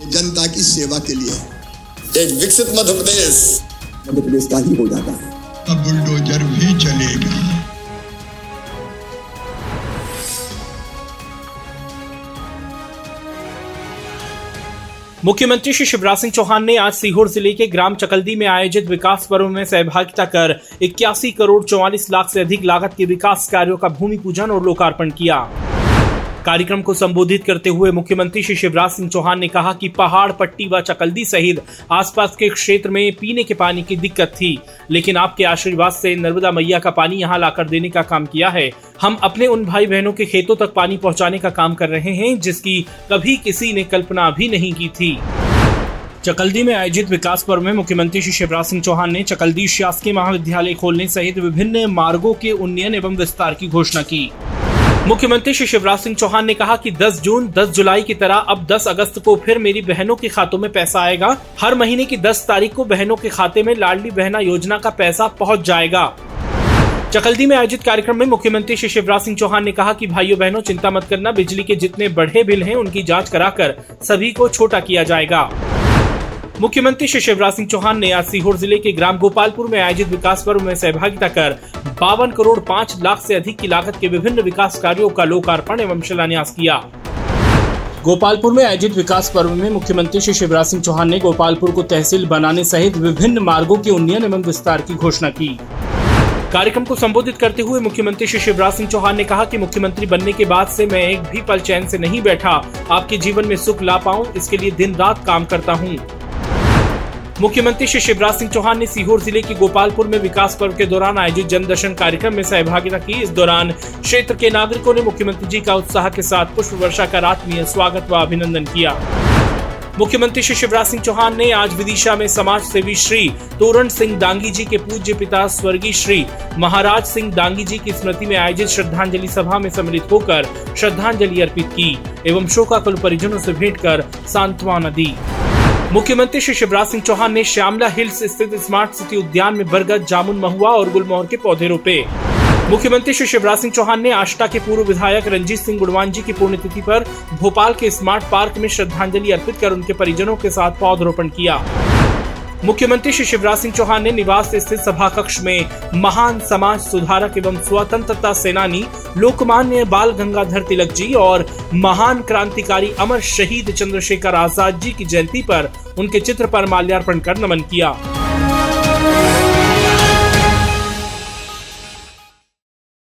जनता की सेवा के लिए। एक विकसित मध्य प्रदेश मध्य प्रदेश का ही हो जाता है। अब बुलडोजर भी चलेगा। मुख्यमंत्री श्री शिवराज सिंह चौहान ने आज सीहोर ज़िले के ग्राम चकल्दी में आयोजित विकास पर्व में सहभागिता कर इक्यासी करोड़ चौवालीस लाख से अधिक लागत के विकास कार्यों का भूमि पूजन और लोकार्पण किया। कार्यक्रम को संबोधित करते हुए मुख्यमंत्री श्री शिवराज सिंह चौहान ने कहा कि पहाड़, पट्टी व चकल्दी सहित आसपास के क्षेत्र में पीने के पानी की दिक्कत थी। लेकिन आपके आशीर्वाद से नर्मदा मैया का पानी यहाँ लाकर देने का काम किया है। हम अपने उन भाई बहनों के खेतों तक पानी पहुँचाने का काम कर रहे हैं, जिसकी कभी किसी ने कल्पना भी नहीं की थी। चकल्दी में आयोजित विकास पर्व में मुख्यमंत्री श्री शिवराज सिंह चौहान ने चकल्दी शासकीय महाविद्यालय खोलने सहित विभिन्न मार्गों के उन्नयन एवं विस्तार की घोषणा की। मुख्यमंत्री श्री शिवराज सिंह चौहान ने कहा कि 10 जून 10 जुलाई की तरह अब 10 अगस्त को फिर मेरी बहनों के खातों में पैसा आएगा। हर महीने की 10 तारीख को बहनों के खाते में लाडली बहना योजना का पैसा पहुँच जाएगा। चकल्दी में आयोजित कार्यक्रम में मुख्यमंत्री श्री शिवराज सिंह चौहान ने कहा कि भाइयों बहनों, चिंता मत करना, बिजली के जितने बढ़े बिल हैं, उनकी जाँच कराकर सभी को छोटा किया जाएगा। मुख्यमंत्री श्री शिवराज सिंह चौहान ने आज सीहोर ज़िले के ग्राम गोपालपुर में आयोजित विकास पर्व में सहभागिता कर बावन करोड़ पाँच लाख से अधिक की लागत के विभिन्न विकास कार्यों का लोकार्पण एवं शिलान्यास किया। गोपालपुर में आयोजित विकास पर्व में मुख्यमंत्री श्री शिवराज सिंह चौहान ने गोपालपुर को तहसील बनाने सहित विभिन्न मार्गों के उन्नयन एवं विस्तार की घोषणा की। कार्यक्रम को संबोधित करते हुए मुख्यमंत्री श्री शिवराज सिंह चौहान ने कहा कि मुख्यमंत्री बनने के बाद से मैं एक भी पल चैन से नहीं बैठा। आपके जीवन में सुख ला पाऊँ, इसके लिए दिन रात काम करता हूँ। मुख्यमंत्री श्री शिवराज सिंह चौहान ने सीहोर ज़िले के गोपालपुर में विकास पर्व के दौरान आयोजित जनदर्शन कार्यक्रम में सहभागिता की। इस दौरान क्षेत्र के नागरिकों ने मुख्यमंत्री जी का उत्साह के साथ पुष्प वर्षा कर आत्मीय स्वागत व अभिनंदन किया। मुख्यमंत्री श्री शिवराज सिंह चौहान ने आज विदिशा में समाज सेवी श्री तोरण सिंह दांगी जी के पूज्य पिता स्वर्गीय श्री महाराज सिंह दांगी जी की स्मृति में आयोजित श्रद्धांजलि सभा में सम्मिलित होकर श्रद्धांजलि अर्पित की एवं शोकाकुल परिजनों से भेंट कर सांत्वना दी। मुख्यमंत्री श्री शिवराज सिंह चौहान ने श्यामला हिल्स स्थित स्मार्ट सिटी उद्यान में बरगद, जामुन, महुआ और गुलमोहर के पौधे रोपे। मुख्यमंत्री श्री शिवराज सिंह चौहान ने आष्टा के पूर्व विधायक रंजीत सिंह गुड़वान जी की पुण्यतिथि पर भोपाल के स्मार्ट पार्क में श्रद्धांजलि अर्पित कर उनके परिजनों के साथ पौधरोपण किया। मुख्यमंत्री श्री शिवराज सिंह चौहान ने निवास स्थित सभा कक्ष में महान समाज सुधारक एवं स्वतंत्रता सेनानी लोकमान्य बाल गंगाधर तिलक जी और महान क्रांतिकारी अमर शहीद चंद्रशेखर आज़ाद जी की जयंती पर उनके चित्र पर माल्यार्पण कर नमन किया।